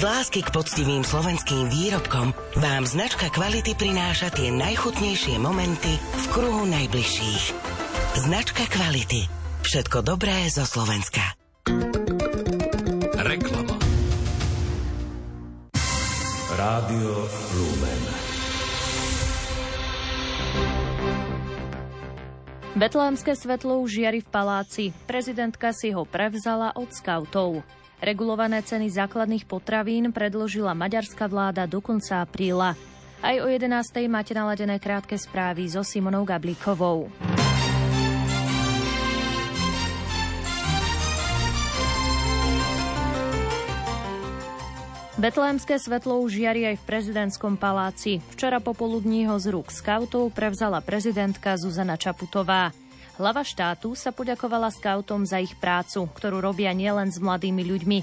Z lásky k poctivým slovenským výrobkom vám značka kvality prináša tie najchutnejšie momenty v kruhu najbližších. Značka kvality. Všetko dobré zo Slovenska. Reklama. Rádio Lumen. Betlehemské svetlo už žiari v paláci. Prezidentka si ho prevzala od skautov. Regulované ceny základných potravín predložila maďarská vláda do konca apríla. Aj o 11. máte naladené krátke správy so Simonou Gablíkovou. Betlehemské svetlo už žiari aj v prezidentskom paláci. Včera popoludní ho z rúk skautov prevzala prezidentka Zuzana Čaputová. Hlava štátu sa poďakovala skautom za ich prácu, ktorú robia nielen s mladými ľuďmi.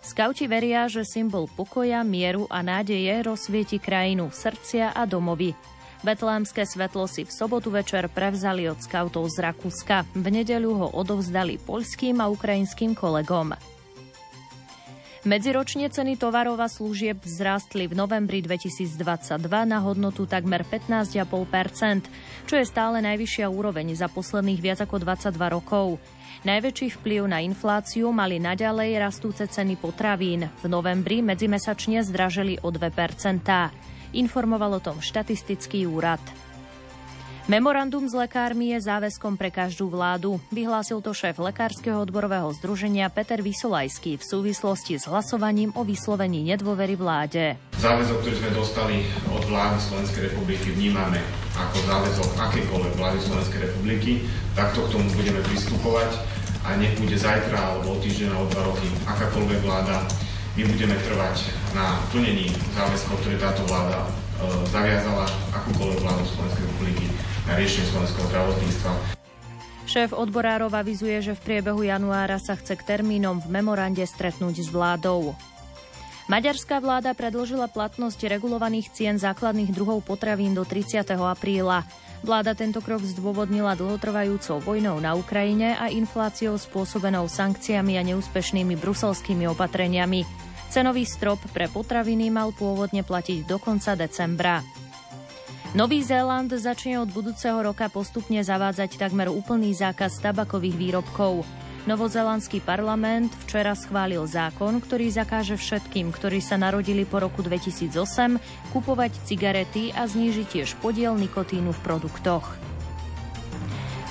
Skauti veria, že symbol pokoja, mieru a nádeje rozsvieti krajinu, srdcia a domovy. Betlémske svetlo si v sobotu večer prevzali od skautov z Rakúska. V nedeľu ho odovzdali poľským a ukrajinským kolegom. Medziročne ceny tovarov a služieb vzrástli v novembri 2022 na hodnotu takmer 15,5%, čo je stále najvyššia úroveň za posledných viac ako 22 rokov. Najväčší vplyv na infláciu mali naďalej rastúce ceny potravín. V novembri medzimesačne zdražili o 2%. Informoval o tom štatistický úrad. Memorandum s lekármi je záväzkom pre každú vládu. Vyhlásil to šéf Lekárskeho odborového združenia Peter Vysolajský v súvislosti s hlasovaním o vyslovení nedôvery vláde. Záväzok, ktorý sme dostali od vlády Slovenskej republiky, vnímame ako záväzok akékoľvek vlády Slovenskej republiky. Takto k tomu budeme pristupovať a nech bude zajtra alebo o týždeň alebo dva roky akákoľvek vláda. My budeme trvať na plnení záväzkov, ktoré táto vláda e, zaviazala akúkoľvek vládu Slovenskej republiky na riešenie slovenského zdravotníctva. Šéf odborárov avizuje, že v priebehu januára sa chce k termínom v memorande stretnúť s vládou. Maďarská vláda predložila platnosť regulovaných cien základných druhov potravín do 30. apríla. Vláda tento krok zdôvodnila dlhotrvajúcou vojnou na Ukrajine a infláciou spôsobenou sankciami a neúspešnými bruselskými opatreniami. Cenový strop pre potraviny mal pôvodne platiť do konca decembra. Nový Zéland začne od budúceho roka postupne zavádzať takmer úplný zákaz tabakových výrobkov. Novozelandský parlament včera schválil zákon, ktorý zakáže všetkým, ktorí sa narodili po roku 2008, kupovať cigarety a zníži tiež podiel nikotínu v produktoch.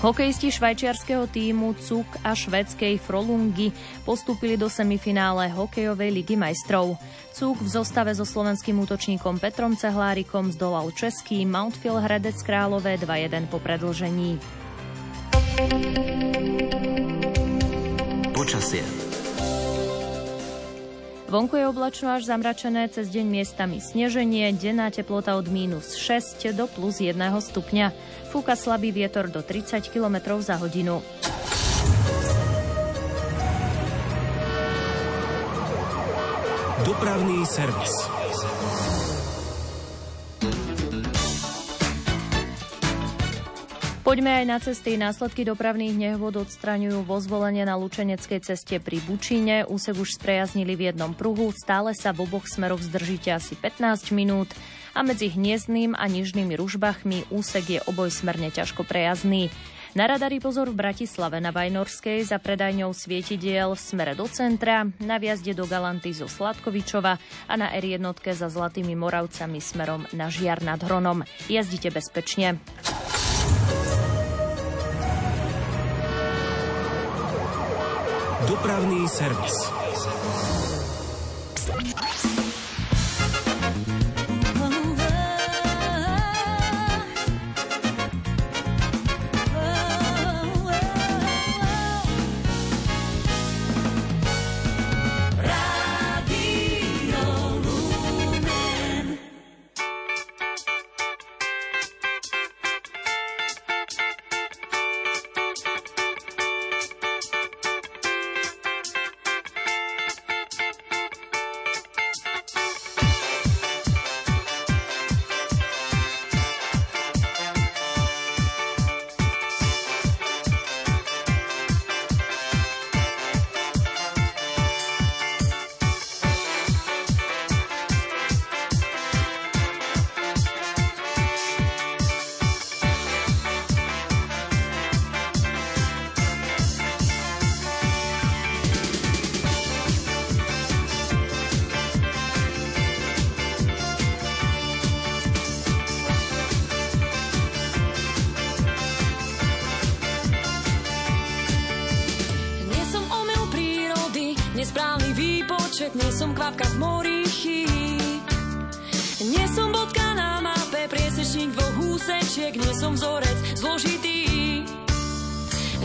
Hokejisti švajčiarského týmu CUK a švedskej Frolungy postúpili do semifinále hokejovej ligy majstrov. CUK v zostave so slovenským útočníkom Petrom Cehlárikom zdolal český Mountfield Hradec Králové 2-1 po predlžení. Počasie. Vonku je oblačno až zamračené, cez deň miestami sneženie, denná teplota od mínus 6 do plus 1 stupňa. Fúka slabý vietor do 30 km za hodinu. Dopravný servis. Poďme aj na cesty. Následky dopravných nehôd odstraňujú vo zvolenie na Lučeneckej ceste pri Bučíne. Úsek už sprejaznili v jednom pruhu. Stále sa v oboch smeroch zdržíte asi 15 minút a medzi Hniezdným a Nižnými ružbachmi úsek je obojsmerne ťažko prejazdný. Na radari pozor v Bratislave na Vajnorskej za predajňou svietidiel v smere do centra, na viazde do Galanty zo Sladkovičova a na R1 za Zlatými Moravcami smerom na Žiar nad Hronom. Jazdite bezpečne. Dopravný servis.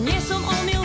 nie som omyl.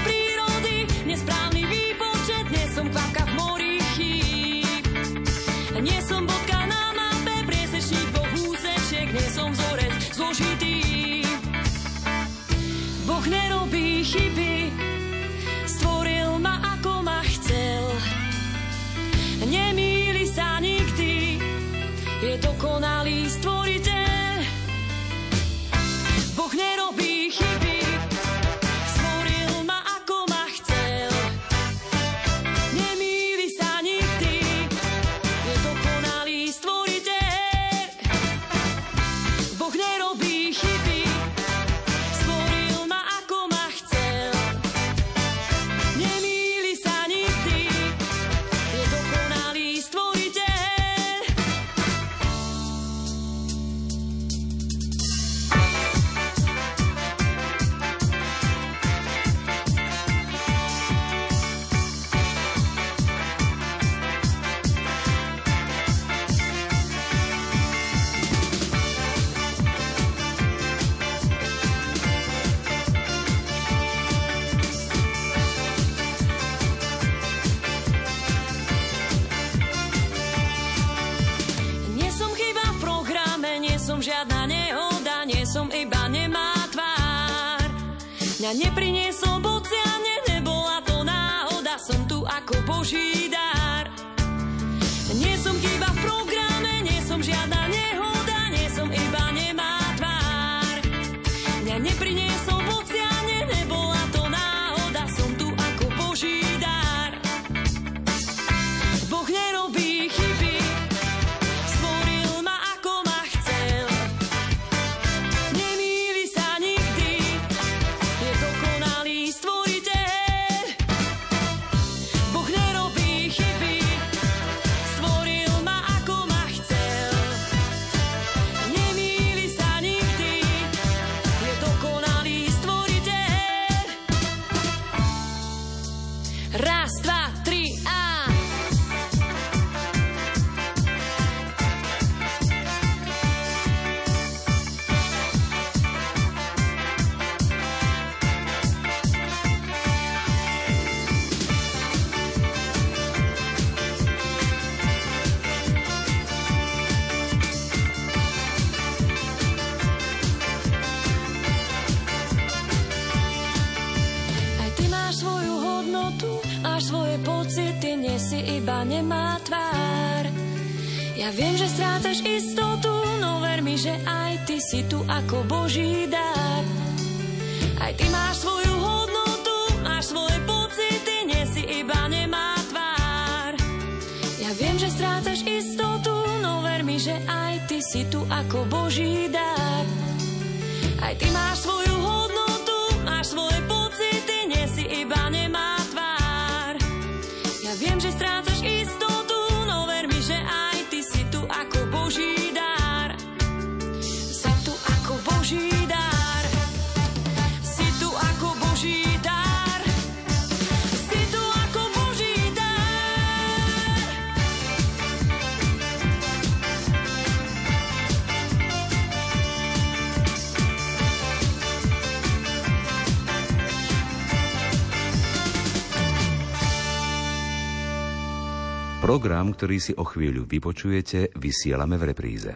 Program, ktorý si o chvíľu vypočujete, vysielame v repríze.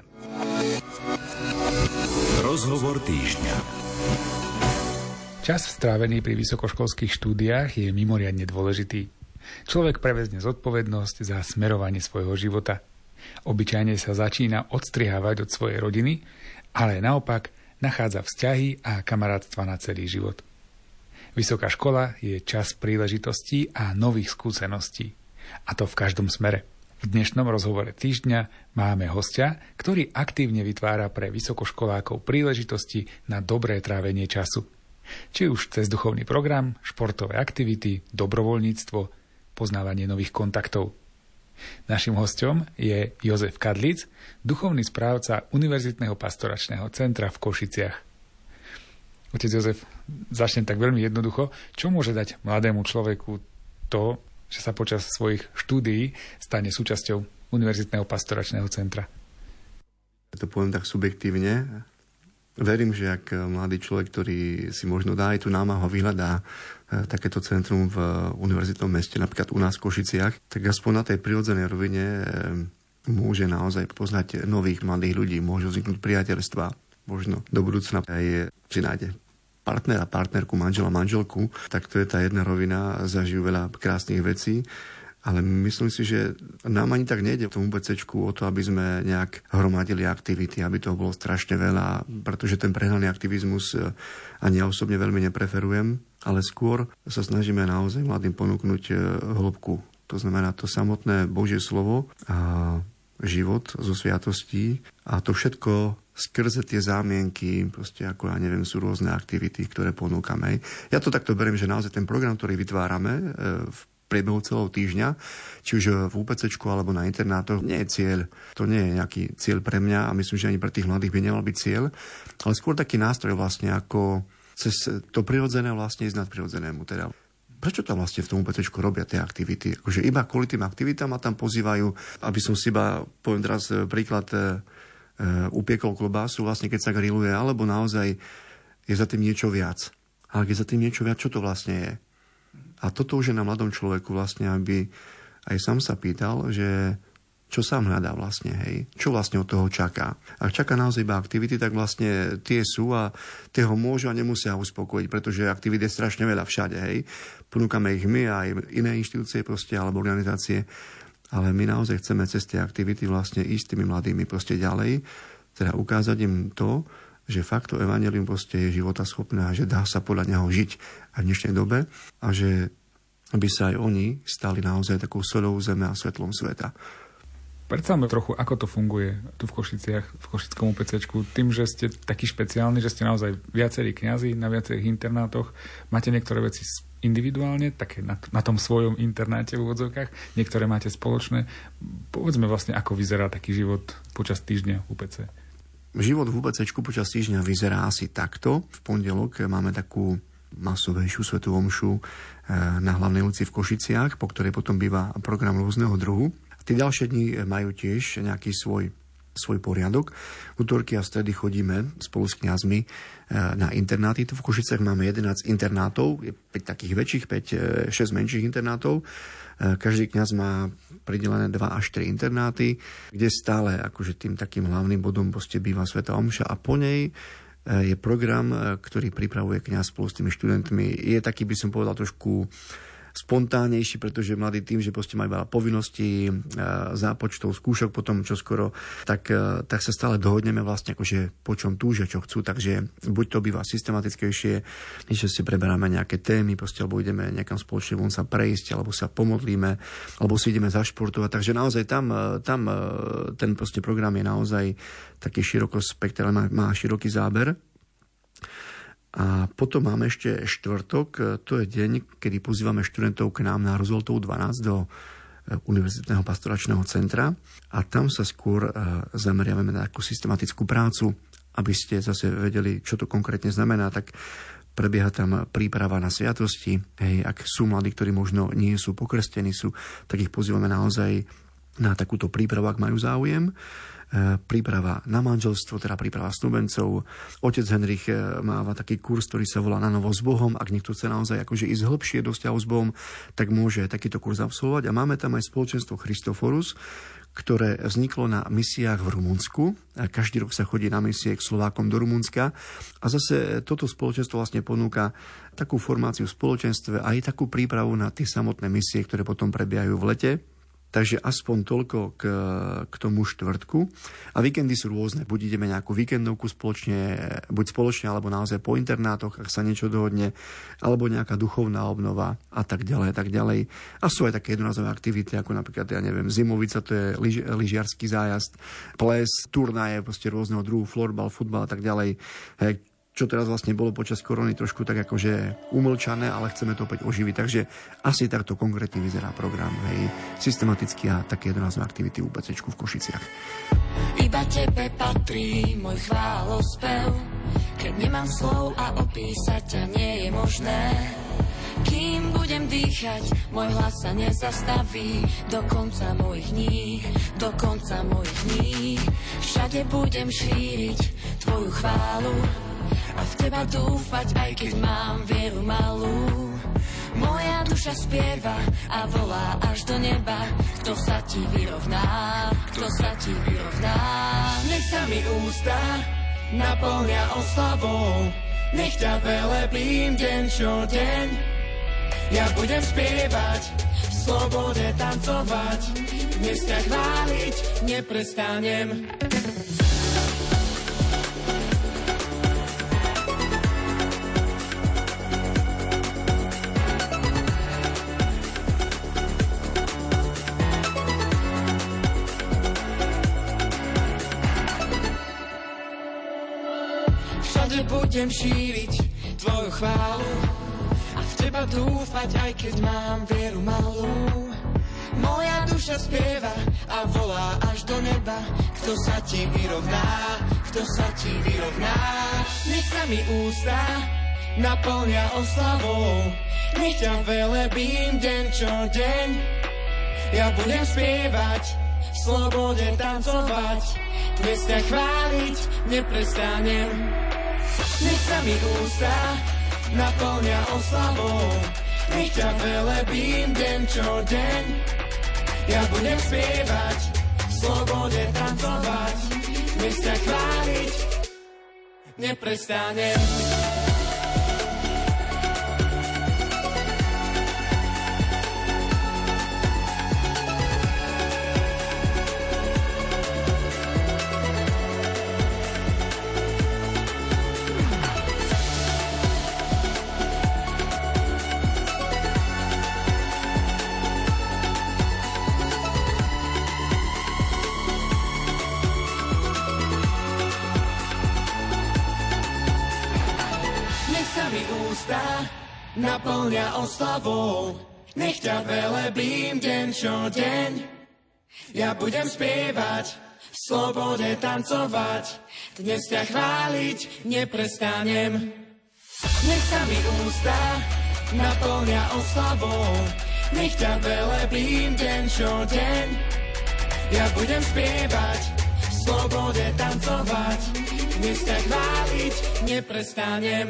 Rozhovor týždňa. Čas strávený pri vysokoškolských štúdiách je mimoriadne dôležitý. Človek prevezne zodpovednosť za smerovanie svojho života. Obyčajne sa začína odstrihávať od svojej rodiny, ale naopak nachádza vzťahy a kamarátstva na celý život. Vysoká škola je čas príležitostí a nových skúseností. A to v každom smere. V dnešnom rozhovore týždňa máme hostia, ktorý aktívne vytvára pre vysokoškolákov príležitosti na dobré trávenie času. Či už cez duchovný program, športové aktivity, dobrovoľníctvo, poznávanie nových kontaktov. Našim hostom je Jozef Kadlic, duchovný správca Univerzitného pastoračného centra v Košiciach. Otec Jozef, začnem tak veľmi jednoducho. Čo môže dať mladému človeku to, že sa počas svojich štúdií stane súčasťou Univerzitného pastoračného centra? To poviem tak subjektívne. Verím, že ak mladý človek, ktorý si možno dá aj tú námahu, vyhľadá eh, takéto centrum v univerzitnom meste, napríklad u nás v Košiciach, tak aspoň na tej prirodzenej rovine eh, môže naozaj poznať nových mladých ľudí, môžu vzniknúť priateľstva, možno do budúcna aj si nájde partnera, partnerku, manžela, manželku, tak to je tá jedna rovina, zažijú veľa krásnych vecí. Ale myslím si, že nám ani tak nejde v tom UBC o to, aby sme nejak hromadili aktivity, aby toho bolo strašne veľa, pretože ten prehnaný aktivizmus eh, ani ja osobne veľmi nepreferujem, ale skôr sa snažíme naozaj mladým ponúknuť eh, hĺbku. To znamená to samotné Božie slovo a život zo sviatostí a to všetko skrze tie zámienky, proste ako ja neviem, sú rôzne aktivity, ktoré ponúkame. Ja to takto beriem, že naozaj ten program, ktorý vytvárame e, v priebehu celého týždňa, či už v UPC alebo na internátoch, nie je cieľ. To nie je nejaký cieľ pre mňa a myslím, že ani pre tých mladých by nemal byť cieľ, ale skôr taký nástroj vlastne, ako cez to prirodzené vlastne ísť nad. Teda prečo tam vlastne v tom UPC robia tie aktivity? Akože iba kvôli tým aktivitám ma tam pozývajú, aby som si iba, poviem teraz e, príklad, e, upiekol klobásu, vlastne keď sa grilluje, alebo naozaj je za tým niečo viac. Ale keď za tým niečo viac, čo to vlastne je? A toto už je na mladom človeku vlastne, aby aj sám sa pýtal, že čo sám hľadá vlastne, hej, čo vlastne od toho čaká. Ak čaká naozaj iba aktivity, tak vlastne tie sú a tie ho môžu a nemusia uspokojiť, pretože aktivity je strašne veľa všade, hej. Ponúkame ich my a aj iné inštitúcie proste, alebo organizácie, ale my naozaj chceme cez tie aktivity vlastne ísť tými mladými proste ďalej, teda ukázať im to, že fakt to evanelium proste je schopné a že dá sa podľa neho žiť aj v dnešnej dobe a že aby sa aj oni stali naozaj takou solou zeme a svetlom sveta. Predstavme trochu, ako to funguje tu v Košiciach, v Košickom UPC. Tým, že ste taký špeciálny, že ste naozaj viacerí kňazi na viacerých internátoch, máte niektoré veci individuálne, také na, na tom svojom internáte v úvodzovkách, niektoré máte spoločné. Povedzme vlastne, ako vyzerá taký život počas týždňa v UPC. Život v UPC počas týždňa vyzerá asi takto. V pondelok máme takú masovejšiu svetú omšu eh, na hlavnej ulici v Košiciach, po ktorej potom býva program rôzneho druhu. Tie ďalšie dni majú tiež nejaký svoj svoj poriadok. Útorky a stredy chodíme spolu s kňazmi na internáty. Tu v Košicech máme 11 internátov, 5 takých väčších, 5, 6 e, menších internátov. E, každý kňaz má pridelené 2 až 3 internáty, kde stále akože tým takým hlavným bodom poste býva Sveta Omša a po nej je program, ktorý pripravuje kňaz spolu s tými študentmi. Je taký, by som povedal, trošku spontánnejší, pretože mladí tým, že proste majú veľa povinností, e, zápočtov, skúšok potom čo skoro, tak, e, tak sa stále dohodneme vlastne akože po čom túžia, čo chcú, takže buď to býva systematickejšie, že si preberáme nejaké témy, proste, alebo ideme nejakam spoločne von sa prejsť, alebo sa pomodlíme, alebo si ideme zašportovať, takže naozaj tam, e, tam ten proste program je naozaj taký široko spektrálny, má, má široký záber a potom máme ešte štvrtok, to je deň, kedy pozývame študentov k nám na Rozvoltov 12 do e, Univerzitného pastoračného centra a tam sa skôr e, zameriavame na takú systematickú prácu, aby ste zase vedeli, čo to konkrétne znamená, tak prebieha tam príprava na sviatosti. Hej, ak sú mladí, ktorí možno nie sú pokrstení, sú, tak ich pozývame naozaj na takúto prípravu, ak majú záujem. E, príprava na manželstvo, teda príprava snúbencov. Otec Henrich e, máva taký kurz, ktorý sa volá Na novo s Bohom. Ak niekto chce naozaj akože ísť hlbšie do vzťahu s Bohom, tak môže takýto kurz absolvovať. A máme tam aj spoločenstvo Christoforus, ktoré vzniklo na misiách v Rumunsku. Každý rok sa chodí na misie k Slovákom do Rumunska. A zase toto spoločenstvo vlastne ponúka takú formáciu v spoločenstve a aj takú prípravu na tie samotné misie, ktoré potom prebiehajú v lete. Takže aspoň toľko k, k tomu štvrtku. A víkendy sú rôzne. Buď ideme nejakú víkendovku spoločne, buď spoločne, alebo naozaj po internátoch, ak sa niečo dohodne, alebo nejaká duchovná obnova a tak ďalej, tak ďalej. A sú aj také jednorazové aktivity, ako napríklad, ja neviem, zimovica, to je lyž, lyžiarský zájazd, ples, turnaje, proste rôzneho druhu, florbal, futbal a tak ďalej. Hej, čo teraz vlastne bolo počas korony trošku tak akože umlčané, ale chceme to opäť oživiť. Takže asi takto konkrétne vyzerá program, hej, systematicky a také jednázve aktivity v UPC v Košiciach. Iba tebe patrí môj chválospev, keď nemám slov a opísať ťa nie je možné. Kým budem dýchať, môj hlas sa nezastaví do konca mojich dní, do konca mojich dní. Všade budem šíriť tvoju chválu a v teba dúfať, aj keď mám vieru malú. Moja duša spieva a volá až do neba, kto sa ti vyrovná, kto sa ti vyrovná. Nech sa mi ústa naplňa oslavou, nech ťa velebím deň čo deň. Ja budem spievať, v slobode tancovať, dnes ťa chváliť neprestanem. Budem šíriť tvoju chválu a v teba dúfať, aj keď mám vieru malú. Moja duša spieva a volá až do neba, kto sa ti vyrovná, kto sa ti vyrovná. Nech sa mi ústa naplňa oslavou, nech ťa velebím deň čo deň. Ja budem spievať, slobode tancovať, ťa chváliť neprestanem. Nech sa mi ústa naplňa oslavou, nech ťa velebím deň čo deň. Ja budem spievať, slobode tancovať, dnes ťa chváliť, neprestanem. Naplňa oslavou. Nech ťa velebím deň čo deň. Ja budem spievať, v slobode tancovať. Dnes ťa chváliť neprestanem. Nech sa mi ústa naplňa oslavou. Nech ťa velebím deň čo deň. Ja budem spievať, v slobode tancovať. Dnes ťa chváliť neprestanem.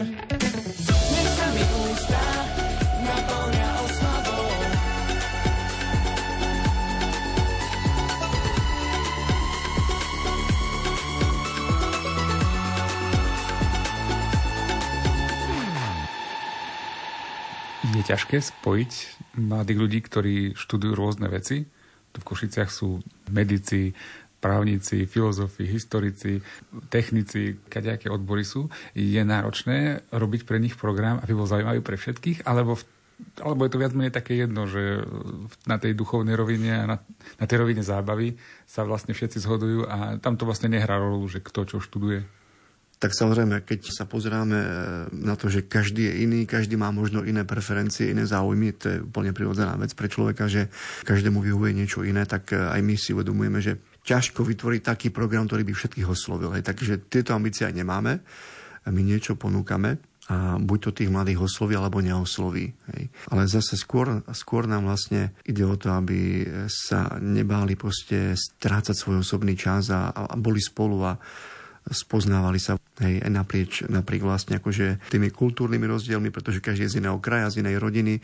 Ťažké spojiť mladých ľudí, ktorí študujú rôzne veci. Tu v Košiciach sú medici, právnici, filozofi, historici, technici, kadejaké odbory sú, je náročné robiť pre nich program, aby bol zaujímavý pre všetkých, alebo v alebo je to viac menej také jedno, že na tej duchovnej rovine a na, na tej rovine zábavy sa vlastne všetci zhodujú a tam to vlastne nehrá rolu, že kto čo študuje. Tak samozrejme, keď sa pozeráme na to, že každý je iný, každý má možno iné preferencie, iné záujmy, to je úplne prirodzená vec pre človeka, že každému vyhovuje niečo iné, tak aj my si uvedomujeme, že ťažko vytvoriť taký program, ktorý by všetkých oslovil. Hej. Takže tieto ambície aj nemáme. My niečo ponúkame a buď to tých mladých osloví, alebo neosloví. Hej. Ale zase skôr, skôr nám vlastne ide o to, aby sa nebáli proste strácať svoj osobný čas a, a boli spolu a spoznávali sa hej, naprieč, napriek vlastne akože tými kultúrnymi rozdielmi, pretože každý je z iného kraja, z inej rodiny.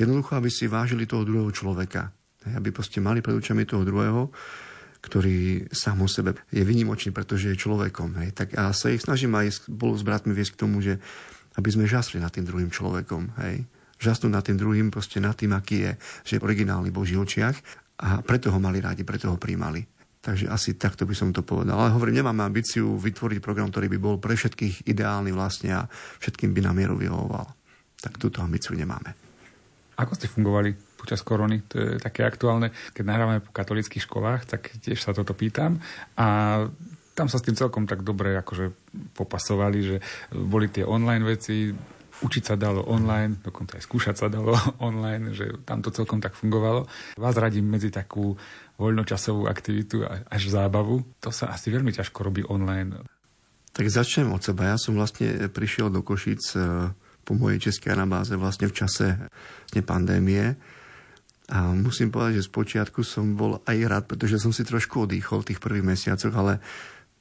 Jednoducho, aby si vážili toho druhého človeka. Hej, aby proste mali pred očami toho druhého ktorý sám o sebe je vynimočný, pretože je človekom. Hej. Tak a sa ich snažím aj spolu s bratmi viesť k tomu, že aby sme žasli nad tým druhým človekom. Hej. Žasnúť nad tým druhým, proste nad tým, aký je, že je originálny Boží očiach a preto ho mali rádi, preto ho príjmali. Takže asi takto by som to povedal. Ale hovorím, nemáme ambíciu vytvoriť program, ktorý by bol pre všetkých ideálny vlastne a všetkým by na mieru vyhovoval. Tak túto ambíciu nemáme. Ako ste fungovali počas korony, to je také aktuálne. Keď nahrávame po katolických školách, tak tiež sa toto pýtam. A tam sa s tým celkom tak dobre akože popasovali, že boli tie online veci, učiť sa dalo online, dokonca aj skúšať sa dalo online, že tam to celkom tak fungovalo. Vás radím medzi takú voľnočasovú aktivitu až zábavu. To sa asi veľmi ťažko robí online. Tak začnem od seba. Ja som vlastne prišiel do Košic e, po mojej českej anabáze vlastne v čase pandémie. A musím povedať, že z počiatku som bol aj rád, pretože som si trošku odýchol v tých prvých mesiacoch, ale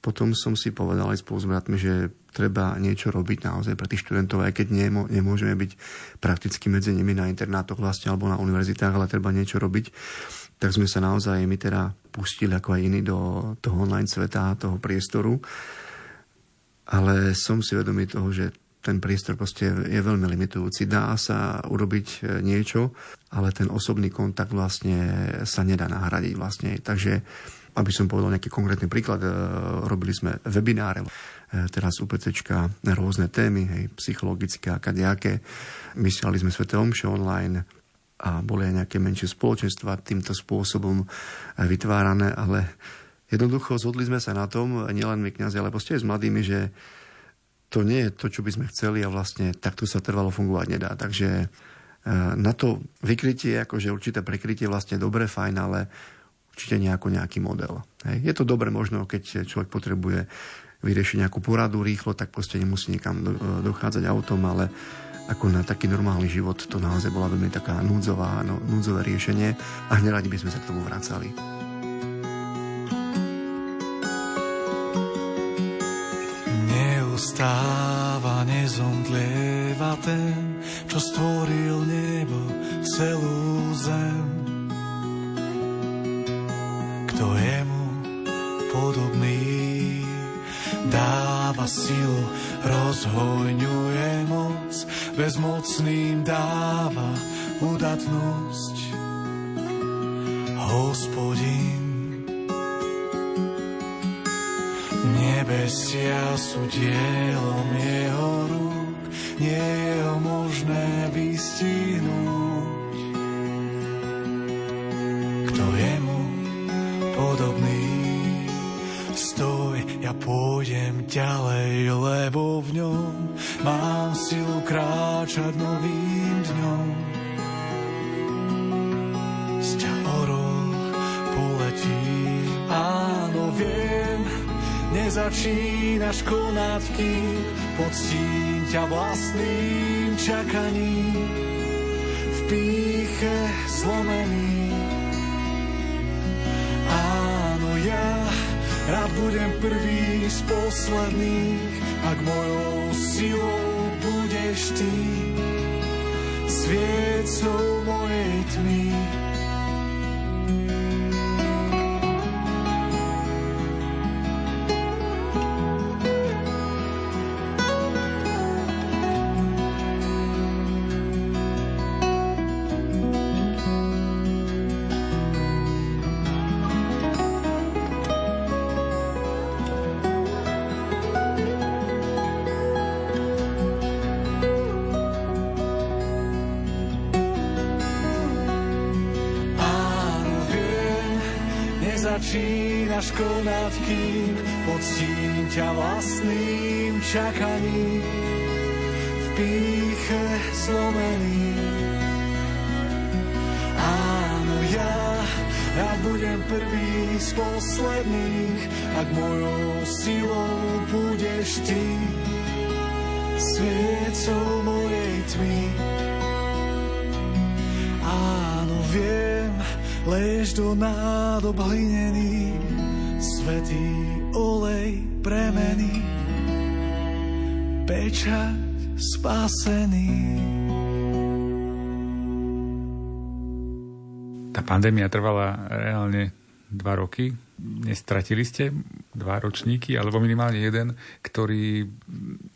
potom som si povedal aj spolu s bratmi, že treba niečo robiť naozaj pre tých študentov, aj keď nemôžeme byť prakticky medzi nimi na internátoch vlastne alebo na univerzitách, ale treba niečo robiť. Tak sme sa naozaj my teda pustili ako aj iní do toho online sveta, toho priestoru. Ale som si vedomý toho, že ten priestor proste je veľmi limitujúci. Dá sa urobiť e, niečo, ale ten osobný kontakt vlastne sa nedá nahradiť vlastne. Takže aby som povedal nejaký konkrétny príklad, e, robili sme webináre, e, teraz UPCčka, rôzne témy, hej, psychologické a kadejaké. Mysleli sme Svete Omše online a boli aj nejaké menšie spoločenstva týmto spôsobom vytvárané, ale jednoducho zhodli sme sa na tom, nielen my kniazy, ale proste aj s mladými, že to nie je to, čo by sme chceli a vlastne takto sa trvalo fungovať nedá. Takže e, na to vykrytie, akože určité prekrytie vlastne dobre, fajn, ale určite nejako nejaký model. Hej. Je to dobre možno, keď človek potrebuje vyriešiť nejakú poradu rýchlo, tak proste nemusí nikam e, dochádzať autom, ale ako na taký normálny život to naozaj bola veľmi taká núdzová, no, núdzové riešenie a neradi by sme sa k tomu vracali. Stáva, nezomdlieva ten, čo stvoril nebo celú zem. Kto je mu podobný, dáva silu, rozhojňuje moc, bezmocným dáva udatnosť. Hospodin Nebesia sú dielom jeho rúk, nie je ho možné vystihnúť. Kto je mu podobný? Stoj, ja pôjdem ďalej, lebo v ňom mám silu kráčať novým dňom. Nezačínaš konať, kým poctím ťa vlastným čakaním v píche zlomený. Áno, ja rád budem prvý z posledných, ak mojou silou budeš ty, sviecou mojej tmy. Čakaním v píche zlomený. Áno, ja, ja budem prvý z posledných, ak mojou silou budeš ty, sviecou mojej tmy. Áno, viem, Lež do nádob hlinený, svetý pečať spasený. Tá pandémia trvala reálne dva roky. Nestratili ste dva ročníky, alebo minimálne jeden, ktorý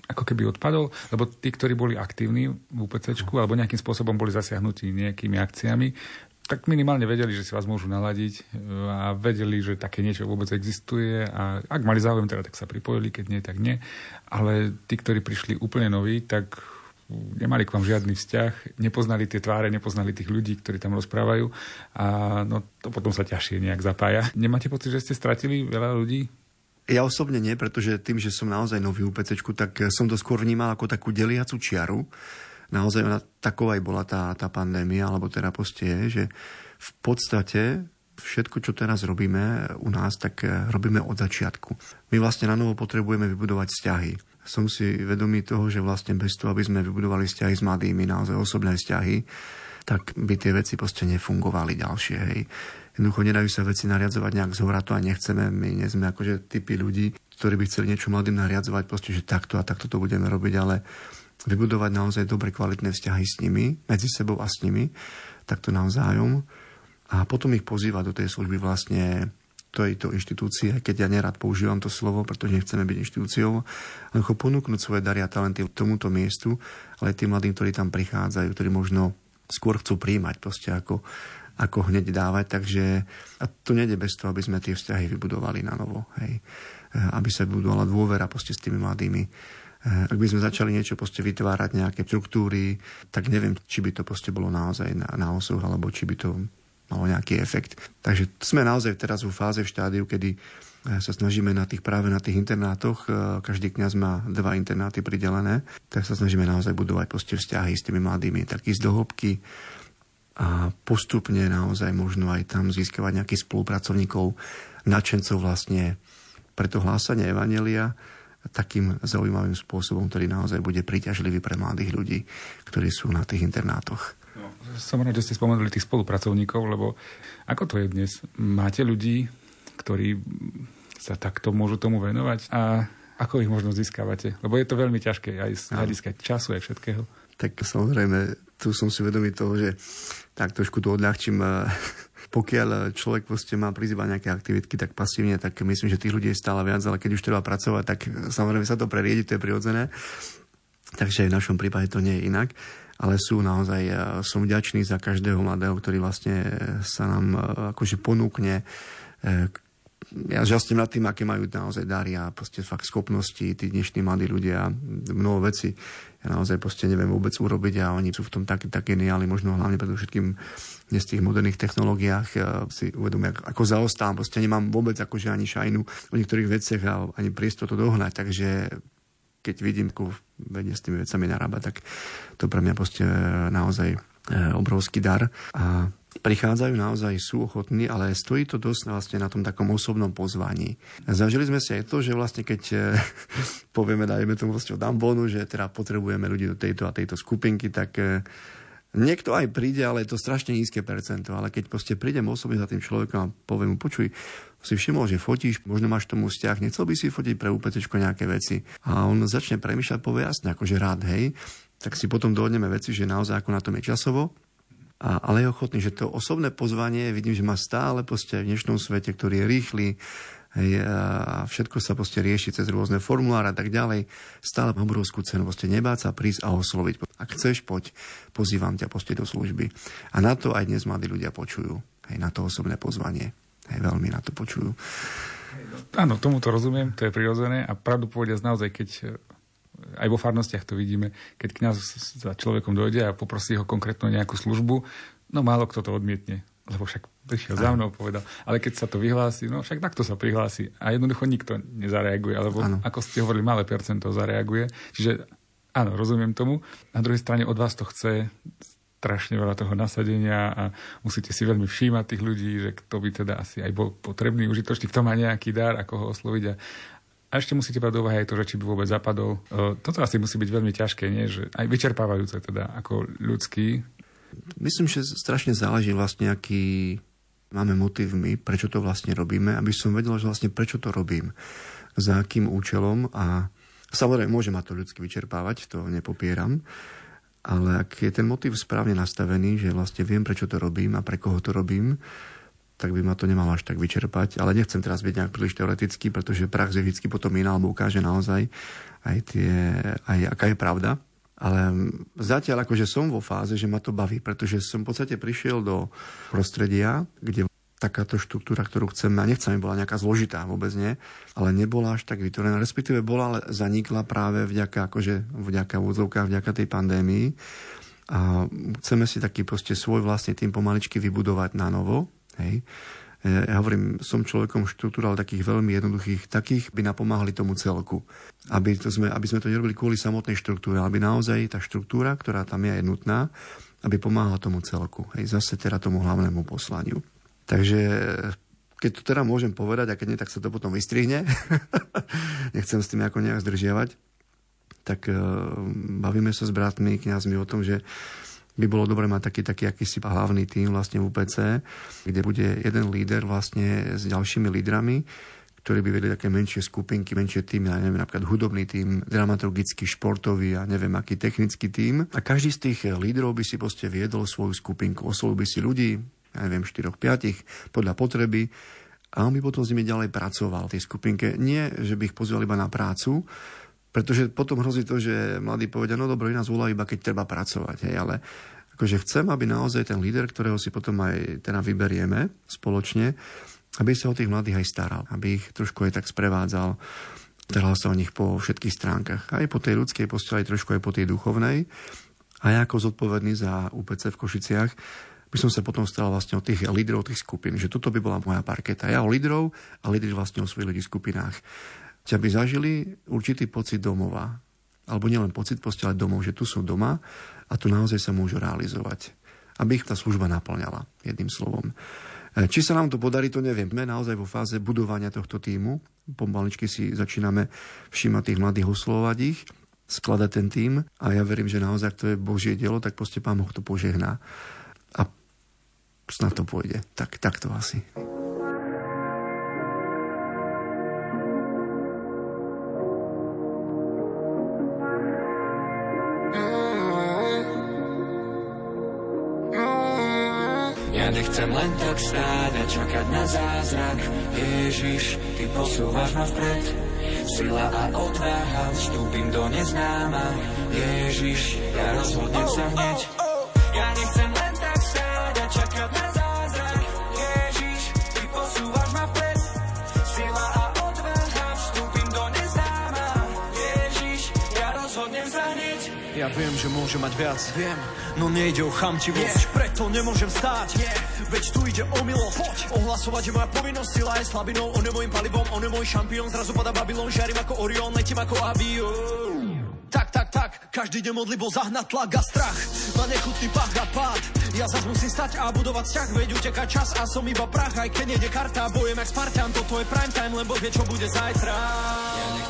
ako keby odpadol, lebo tí, ktorí boli aktívni v UPC, alebo nejakým spôsobom boli zasiahnutí nejakými akciami, tak minimálne vedeli, že si vás môžu naladiť e, a vedeli, že také niečo vôbec existuje a ak mali záujem, teda tak sa pripojili, keď nie, tak nie. Ale tí, ktorí prišli úplne noví, tak nemali k vám žiadny vzťah, nepoznali tie tváre, nepoznali tých ľudí, ktorí tam rozprávajú a no, to potom sa ťažšie nejak zapája. Nemáte pocit, že ste stratili veľa ľudí? Ja osobne nie, pretože tým, že som naozaj nový UPC, tak som to skôr vnímal ako takú deliacu čiaru naozaj ona, taková aj bola tá, tá pandémia, alebo teda proste je, že v podstate všetko, čo teraz robíme u nás, tak eh, robíme od začiatku. My vlastne na novo potrebujeme vybudovať vzťahy. Som si vedomý toho, že vlastne bez toho, aby sme vybudovali vzťahy s mladými, naozaj osobné vzťahy, tak by tie veci proste nefungovali ďalšie. Hej. Jednoducho nedajú sa veci nariadzovať nejak z hora, to a nechceme. My nie sme akože typy ľudí, ktorí by chceli niečo mladým nariadzovať, proste, že takto a takto to budeme robiť, ale vybudovať naozaj dobre kvalitné vzťahy s nimi, medzi sebou a s nimi, takto navzájom a potom ich pozývať do tej služby vlastne tejto inštitúcie, keď ja nerad používam to slovo, pretože nechceme byť inštitúciou, ale ponúknuť svoje dary a talenty tomuto miestu, ale aj tým mladým, ktorí tam prichádzajú, ktorí možno skôr chcú príjmať proste ako, ako hneď dávať, takže a to nejde bez toho, aby sme tie vzťahy vybudovali na novo, hej. Aby sa budovala dôvera s tými mladými. E, ak by sme začali niečo proste vytvárať, nejaké štruktúry, tak neviem, či by to proste bolo naozaj na, na osoch, alebo či by to malo nejaký efekt. Takže sme naozaj teraz v fáze, v štádiu, kedy eh, sa snažíme na tých, práve na tých internátoch, eh, každý kňaz má dva internáty pridelené, tak sa snažíme naozaj budovať proste vzťahy s tými mladými, tak ísť do hĺbky a postupne naozaj možno aj tam získavať nejakých spolupracovníkov, nadšencov vlastne pre to hlásanie Evanelia takým zaujímavým spôsobom, ktorý naozaj bude príťažlivý pre mladých ľudí, ktorí sú na tých internátoch. No, som rád, že ste spomenuli tých spolupracovníkov, lebo ako to je dnes? Máte ľudí, ktorí sa takto môžu tomu venovať a ako ich možno získavate? Lebo je to veľmi ťažké aj z hľadiska času, aj všetkého. Tak samozrejme, tu som si vedomý toho, že tak trošku to odľahčím. Pokiaľ človek proste má prizývať nejaké aktivitky tak pasívne, tak myslím, že tých ľudí je stále viac, ale keď už treba pracovať, tak samozrejme sa to preriedi, to je prirodzené. Takže v našom prípade to nie je inak ale sú naozaj, e, som vďačný za každého mladého, ktorý vlastne sa nám e, akože ponúkne e, ja žastím nad tým, aké majú naozaj dary a proste fakt schopnosti, tí dnešní mladí ľudia, mnoho veci ja naozaj proste neviem vôbec urobiť a oni sú v tom tak, tak geniáli, možno hlavne predovšetkým dnes v tých moderných technológiách ja si uvedomia, ako zaostávam, proste nemám vôbec akože ani šajnu o niektorých veciach a ani priestor to dohnať, takže keď vidím, ako vedie s tými vecami narába, tak to pre mňa proste naozaj e, obrovský dar. A prichádzajú naozaj, sú ochotní, ale stojí to dosť vlastne na tom takom osobnom pozvaní. Zažili sme si aj to, že vlastne keď e, povieme, dajme tomu vlastne o Dambonu, že teda potrebujeme ľudí do tejto a tejto skupinky, tak e, Niekto aj príde, ale je to strašne nízke percento. Ale keď proste prídem osobne za tým človekom a poviem mu, počuj, si všimol, že fotíš, možno máš tomu vzťah, nechcel by si fotiť pre UPC nejaké veci. A on začne premýšľať, povie jasne, akože rád, hej, tak si potom dohodneme veci, že naozaj ako na tom je časovo, a, ale je ochotný, že to osobné pozvanie, vidím, že má stále proste v dnešnom svete, ktorý je rýchly, a všetko sa proste rieši cez rôzne formuláre a tak ďalej, stále má obrovskú cenu, proste nebáť sa prísť a osloviť. Ak chceš, poď, pozývam ťa proste do služby. A na to aj dnes mladí ľudia počujú, hej, na to osobné pozvanie. Hej, veľmi na to počujú. Áno, tomu to rozumiem, to je prirodzené a pravdu povediac naozaj, keď eh, aj vo farnostiach to vidíme, keď kňaz za človekom dojde a poprosí ho konkrétnu nejakú službu, no málo kto to odmietne, lebo však prišiel za mnou, povedal. Ale keď sa to vyhlási, no však takto sa prihlási. A jednoducho nikto nezareaguje, alebo ano. ako ste hovorili, malé percento zareaguje. Čiže áno, rozumiem tomu. Na druhej strane od vás to chce strašne veľa toho nasadenia a musíte si veľmi všímať tých ľudí, že kto by teda asi aj bol potrebný, užitočný, kto má nejaký dar, ako ho osloviť a a ešte musíte brať do úvahy aj to, že či by vôbec zapadol. Toto asi musí byť veľmi ťažké, nie? Že aj vyčerpávajúce teda ako ľudský. Myslím, že strašne záleží vlastne, aký máme motiv my, prečo to vlastne robíme, aby som vedel, že vlastne prečo to robím, za akým účelom a samozrejme môže ma to ľudsky vyčerpávať, to nepopieram, ale ak je ten motiv správne nastavený, že vlastne viem, prečo to robím a pre koho to robím, tak by ma to nemalo až tak vyčerpať. Ale nechcem teraz byť nejak príliš teoretický, pretože prax je vždy potom iná, alebo ukáže naozaj aj, tie, aj aká je pravda. Ale zatiaľ akože som vo fáze, že ma to baví, pretože som v podstate prišiel do prostredia, kde takáto štruktúra, ktorú chceme, a nechcem, bola nejaká zložitá, vôbec nie, ale nebola až tak vytvorená, respektíve bola, ale zanikla práve vďaka, akože vďaka úzovkách, vďaka tej pandémii. A chceme si taký proste svoj vlastný tým pomaličky vybudovať na novo. Hej. E, ja hovorím, som človekom štruktúral takých veľmi jednoduchých, takých by napomáhali tomu celku. Aby, to sme, aby sme to nerobili kvôli samotnej štruktúre, aby naozaj tá štruktúra, ktorá tam je, je nutná, aby pomáhala tomu celku. Hej, zase teda tomu hlavnému poslaniu. Takže keď to teda môžem povedať, a keď nie, tak sa to potom vystrihne. Nechcem s tým ako nejak zdržiavať. Tak uh, bavíme sa s bratmi, kňazmi o tom, že by bolo dobre mať taký, taký akýsi hlavný tým vlastne v UPC, kde bude jeden líder vlastne s ďalšími lídrami, ktorí by vedeli také menšie skupinky, menšie týmy, ja neviem, napríklad hudobný tým, dramaturgický, športový a neviem aký technický tým. A každý z tých lídrov by si proste viedol svoju skupinku, oslovil by si ľudí, ja neviem, 4-5 podľa potreby a on by potom s nimi ďalej pracoval v tej skupinke. Nie, že by ich pozval iba na prácu, pretože potom hrozí to, že mladí povedia, no dobro, nás volá iba keď treba pracovať. Hej, ale akože chcem, aby naozaj ten líder, ktorého si potom aj teda vyberieme spoločne, aby sa o tých mladých aj staral, aby ich trošku aj tak sprevádzal, staral sa o nich po všetkých stránkach, aj po tej ľudskej posteli, aj trošku aj po tej duchovnej. A ja ako zodpovedný za UPC v Košiciach by som sa potom staral vlastne o tých lídrov tých skupín, že toto by bola moja parketa. Ja o lídrov a lídry vlastne o svojich ľudí v skupinách aby zažili určitý pocit domova. Alebo nielen pocit, proste ale domov, že tu sú doma a tu naozaj sa môžu realizovať. Aby ich tá služba naplňala, jedným slovom. E, či sa nám to podarí, to neviem. Sme naozaj vo fáze budovania tohto týmu. Pomaličky si začíname všímať tých mladých, oslovať ich, skladať ten tým a ja verím, že naozaj, to je Božie dielo, tak proste Pán Boh to požehná. A snad to pôjde. Tak, tak to asi. Chcem len tak stáť a čakať na zázrak. Ježiš, Ty posúvaš ma vpred. Sila a odvaha, vstúpim do neznáma. Ježiš, ja rozhodnem sa hneď. Ja nechcem len tak stáť a čakať na zázrak. Ježiš, Ty posúvaš ma vpred. Sila a odvaha, vstúpim do neznáma. Ježiš, ja rozhodnem sa hneď. Ja viem, že môže mať viac, viem, no nejde o chamtivosť yeah. Preto nemôžem stáť, yeah Veď tu ide o milosť. Poď. Ohlasovať je moja povinnosť, sila je slabinou On je môjim palivom, on je môj šampión. Zrazu pada Babylon, žiarím ako Orion Letím ako avión tak, tak, tak, každý deň modli bol zahnať tlak a strach. Má nechutný pach a pád. Ja zas musím stať a budovať vzťah Veď uteká čas a som iba prach. Aj keď nejde karta, bojem jak Spartan. Toto je prime time, lebo vie čo bude zajtra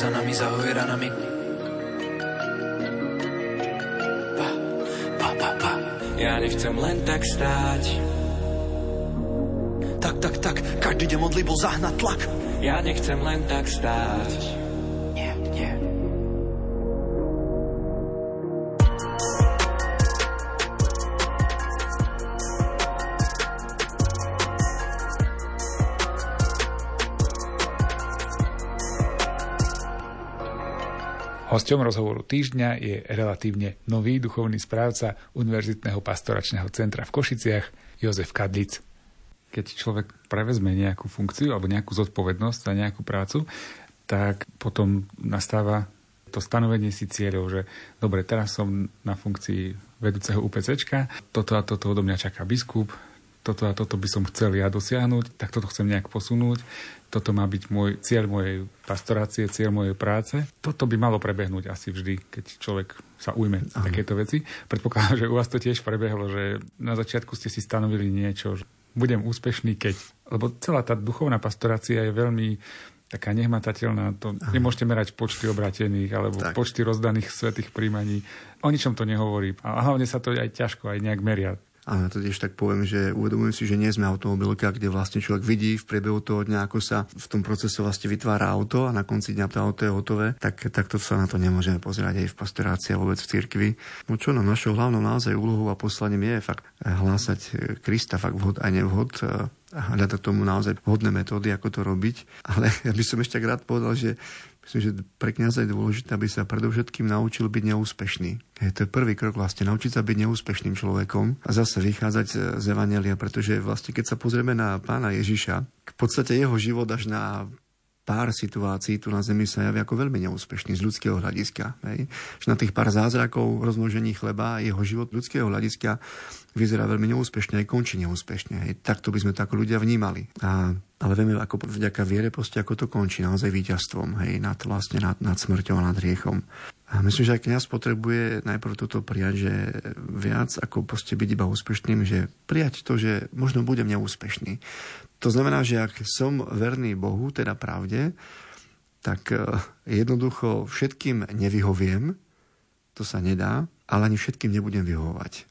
za nami, za ranami. Pa, pa, pa, pa. Ja nechcem len tak stáť. Tak, tak, tak, každý deň modlí bol zahnať tlak. Ja nechcem len tak stáť. Hosťom rozhovoru týždňa je relatívne nový duchovný správca Univerzitného pastoračného centra v Košiciach Jozef Kadlic. Keď človek prevezme nejakú funkciu alebo nejakú zodpovednosť za nejakú prácu, tak potom nastáva to stanovenie si cieľov, že dobre, teraz som na funkcii vedúceho UPCčka, toto a toto odo mňa čaká biskup, toto a toto by som chcel ja dosiahnuť, tak toto chcem nejak posunúť, toto má byť môj cieľ mojej pastorácie, cieľ mojej práce. Toto by malo prebehnúť asi vždy, keď človek sa ujme Aha. takéto veci. Predpokladám, že u vás to tiež prebehlo, že na začiatku ste si stanovili niečo, že budem úspešný, keď... Lebo celá tá duchovná pastorácia je veľmi taká nehmatateľná. To Aha. nemôžete merať počty obratených alebo tak. počty rozdaných svetých príjmaní. O ničom to nehovorí. A hlavne sa to aj ťažko aj nejak meria. A to tiež tak poviem, že uvedomujem si, že nie sme automobilka, kde vlastne človek vidí v priebehu toho dňa, ako sa v tom procese vlastne vytvára auto a na konci dňa to auto je hotové, tak takto sa na to nemôžeme pozerať aj v pastorácii a vôbec v cirkvi. No čo no, našou hlavnou naozaj úlohou a poslaním je fakt hlásať Krista, fakt vhod a nevhod, a hľadať tomu naozaj vhodné metódy, ako to robiť. Ale ja by som ešte rád povedal, že Myslím, že pre kniaza je dôležité, aby sa predovšetkým naučil byť neúspešný. Je to je prvý krok vlastne, naučiť sa byť neúspešným človekom a zase vychádzať z Evangelia, pretože vlastne keď sa pozrieme na pána Ježiša, v podstate jeho život až na pár situácií tu na Zemi sa javí ako veľmi neúspešný z ľudského hľadiska. Hej? Že na tých pár zázrakov rozmnožení chleba jeho život ľudského hľadiska vyzerá veľmi neúspešne aj končí neúspešne. Hej? Takto by sme to ako ľudia vnímali. A, ale vieme, ako vďaka viere proste, ako to končí naozaj víťazstvom hej? Nad, vlastne nad, nad smrťou a nad riechom. A myslím, že aj kniaz potrebuje najprv toto prijať, že viac ako byť iba úspešným, že prijať to, že možno budem neúspešný. To znamená, že ak som verný Bohu, teda pravde, tak e, jednoducho všetkým nevyhoviem, to sa nedá, ale ani všetkým nebudem vyhovovať.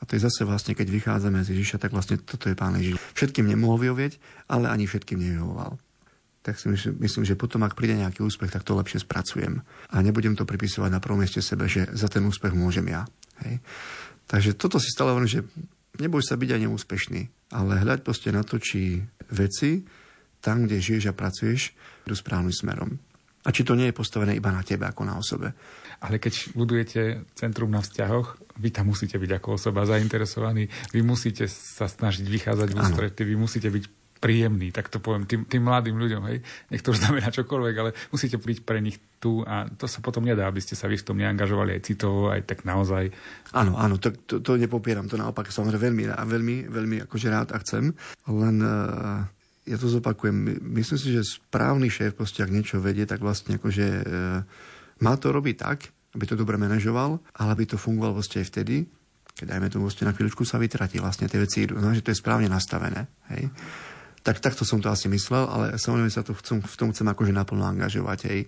A to je zase vlastne, keď vychádzame z Ježiša, tak vlastne toto je Pán Ježiš. Všetkým nemohol vyhovieť, ale ani všetkým nevyhovoval. Tak si myslím, že potom, ak príde nejaký úspech, tak to lepšie spracujem. A nebudem to pripisovať na prvom mieste sebe, že za ten úspech môžem ja. Hej. Takže toto si stále hovorím, že neboj sa byť aj neúspešný, ale hľaď proste na to, či veci tam, kde žiješ a pracuješ, idú správnym smerom. A či to nie je postavené iba na tebe ako na osobe. Ale keď budujete centrum na vzťahoch, vy tam musíte byť ako osoba zainteresovaní, vy musíte sa snažiť vychádzať v ústrety, vy musíte byť príjemný, tak to poviem tým, tým mladým ľuďom, hej. Nech to znamená čokoľvek, ale musíte príť pre nich tu a to sa potom nedá, aby ste sa vy v tom neangažovali aj citovo, aj tak naozaj. Áno, áno, to, to, to nepopieram, to naopak samozrejme veľmi, veľmi, veľmi akože rád a chcem, len uh, ja to zopakujem, myslím si, že správny šéf proste, ak niečo vedie, tak vlastne akože uh, má to robiť tak, aby to dobre manažoval, ale aby to fungovalo vlastne aj vtedy, keď dajme tomu na chvíľučku sa vytratí vlastne tie veci, no, že to je správne nastavené. Hej. Tak takto som to asi myslel, ale samozrejme sa to chcem, v tom chcem akože naplno angažovať aj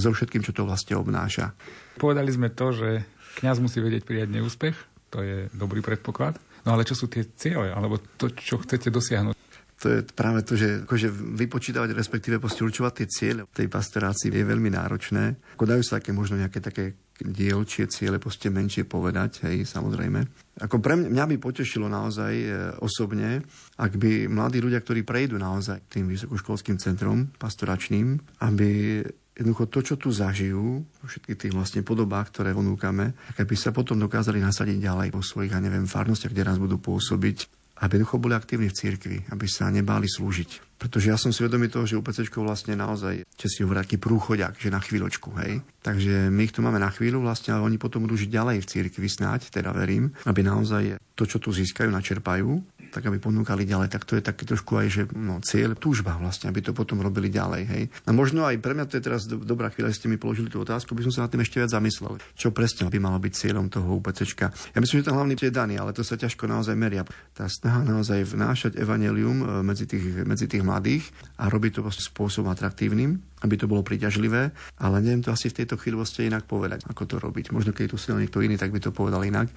so všetkým, čo to vlastne obnáša. Povedali sme to, že kňaz musí vedieť prijať neúspech, to je dobrý predpoklad. No ale čo sú tie ciele, alebo to, čo chcete dosiahnuť? to je práve to, že akože vypočítavať, respektíve určovať tie cieľe tej pastorácii je veľmi náročné. Ako dajú sa také možno nejaké také dielčie ciele, proste menšie povedať, hej, samozrejme. Ako pre mňa by potešilo naozaj e, osobne, ak by mladí ľudia, ktorí prejdú naozaj tým vysokoškolským centrom pastoračným, aby jednoducho to, čo tu zažijú, všetky tých vlastne podobách, ktoré ponúkame, aby sa potom dokázali nasadiť ďalej vo svojich, ja neviem, farnostiach, kde nás budú pôsobiť, aby jednoducho boli aktívni v cirkvi, aby sa nebáli slúžiť. Pretože ja som si vedomý toho, že UPC vlastne naozaj, si hovorí, taký prúchodiak, že na chvíľočku, hej. Takže my ich tu máme na chvíľu vlastne, ale oni potom budú žiť ďalej v cirkvi snáď, teda verím, aby naozaj to, čo tu získajú, načerpajú tak aby ponúkali ďalej. Tak to je taký trošku aj, že no, cieľ, túžba vlastne, aby to potom robili ďalej. Hej. A možno aj pre mňa to je teraz do, dobrá chvíľa, ste mi položili tú otázku, by som sa na tým ešte viac zamyslel. Čo presne by malo byť cieľom toho UPCčka. Ja myslím, že ten hlavný je daný, ale to sa ťažko naozaj meria. Tá snaha naozaj vnášať evanelium e, medzi tých, medzi tých mladých a robiť to spôsobom atraktívnym, aby to bolo príťažlivé, ale neviem to asi v tejto vlastne inak povedať, ako to robiť. Možno keď tu si niekto iný, tak by to povedal inak.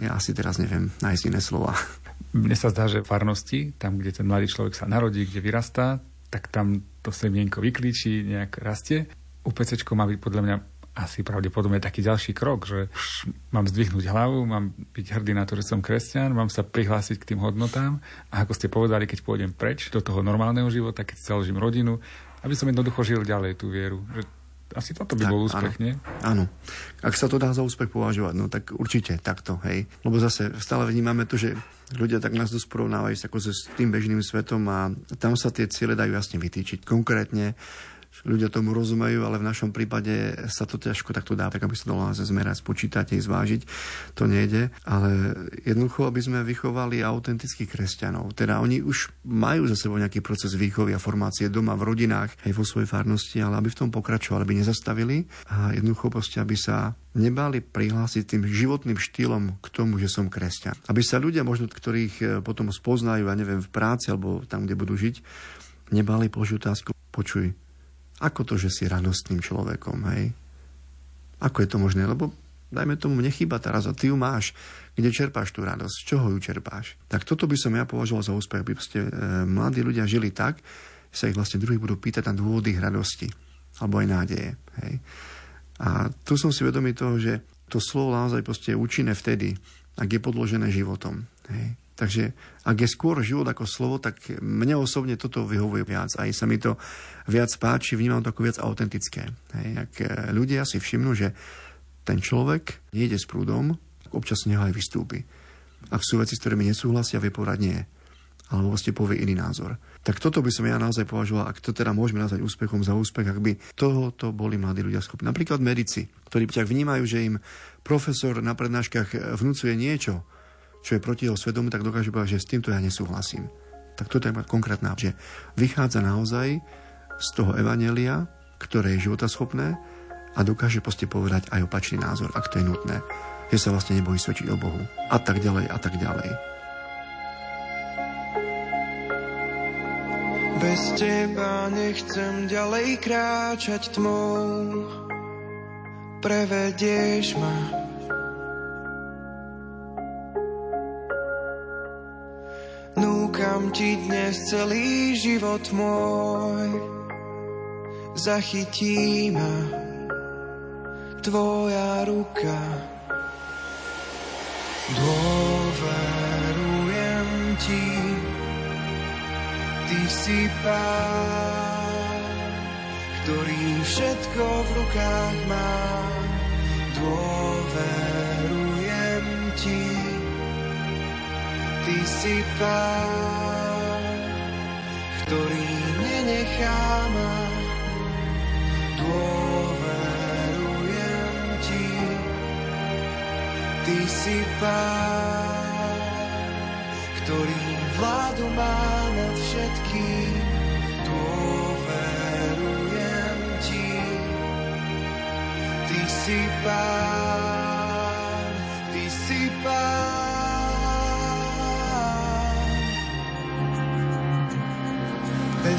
Ja asi teraz neviem nájsť iné slova. Mne sa zdá, že farnosti, tam, kde ten mladý človek sa narodí, kde vyrastá, tak tam to semienko vyklíči, nejak rastie. UPC má byť podľa mňa asi pravdepodobne taký ďalší krok, že už mám zdvihnúť hlavu, mám byť hrdý na to, že som kresťan, mám sa prihlásiť k tým hodnotám a ako ste povedali, keď pôjdem preč do toho normálneho života, keď založím rodinu, aby som jednoducho žil ďalej tú vieru. Že asi toto by tak, bol úspech, áno. nie? Áno. Ak sa to dá za úspech považovať, no tak určite takto, hej. Lebo zase stále vnímame to, že ľudia tak nás dosť porovnávajú ako s tým bežným svetom a tam sa tie ciele dajú jasne vytýčiť. Konkrétne ľudia tomu rozumejú, ale v našom prípade sa to ťažko takto dá, tak aby sa dalo zmerať, spočítať, zvážiť. To nejde. Ale jednoducho, aby sme vychovali autentických kresťanov. Teda oni už majú za sebou nejaký proces výchovy a formácie doma, v rodinách, aj vo svojej farnosti, ale aby v tom pokračovali, aby nezastavili a jednoducho proste, aby sa nebali prihlásiť tým životným štýlom k tomu, že som kresťan. Aby sa ľudia, možno ktorých e, potom spoznajú, ja neviem, v práci alebo tam, kde budú žiť, nebali položiť otázku, počuj, ako to, že si radostným človekom, hej? Ako je to možné? Lebo dajme tomu, nechýba teraz a ty ju máš. Kde čerpáš tú radosť? Z čoho ju čerpáš? Tak toto by som ja považoval za úspech, aby ste, e, mladí ľudia žili tak, že sa ich vlastne druhí budú pýtať na dôvody ich radosti alebo aj nádeje. Hej? A tu som si vedomý toho, že to slovo naozaj je účinné vtedy, ak je podložené životom. Hej? Takže ak je skôr život ako slovo, tak mne osobne toto vyhovuje viac. Aj sa mi to viac páči, vnímam to ako viac autentické. Hej, ak e, ľudia si všimnú, že ten človek nejde s prúdom, tak občas neho aj vystúpi. Ak sú veci, s ktorými nesúhlasia, vie povedať nie. Alebo vlastne povie iný názor. Tak toto by som ja naozaj považoval, ak to teda môžeme nazvať úspechom za úspech, ak by tohoto boli mladí ľudia schopní. Napríklad medici, ktorí tak vnímajú, že im profesor na prednáškach vnúcuje niečo, čo je proti jeho svedomu, tak dokáže povedať, že s týmto ja nesúhlasím. Tak toto je konkrétna, že vychádza naozaj z toho evanelia, ktoré je životaschopné a dokáže proste povedať aj opačný názor, ak to je nutné. Že sa vlastne nebojí svedčiť o Bohu. A tak ďalej, a tak ďalej. Bez teba nechcem ďalej kráčať tmou, prevedieš ma Núkam ti dnes celý život môj, zachytí ma tvoja ruka. Dôverujem ti, ty si pán, ktorý všetko v rukách má. Dôverujem ti, Ty si pán, ktorý nenechá ma. Dôverujem ti, ty si pán, ktorý vládu má nad všetkým. Dôverujem ti, ty si pán, ty si pán.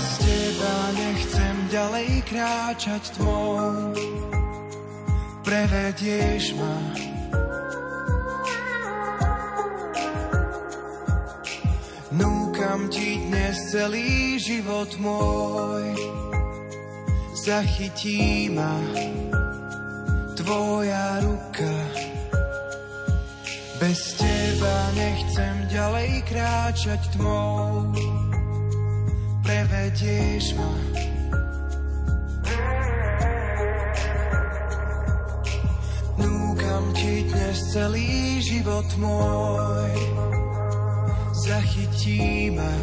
Bez teba nechcem ďalej kráčať tmou, prevedieš ma. Núkam ti dnes celý život môj, zachytí ma tvoja ruka. Bez teba nechcem ďalej kráčať tmou, prevedieš ma. Núkam ti dnes celý život môj, zachytí ma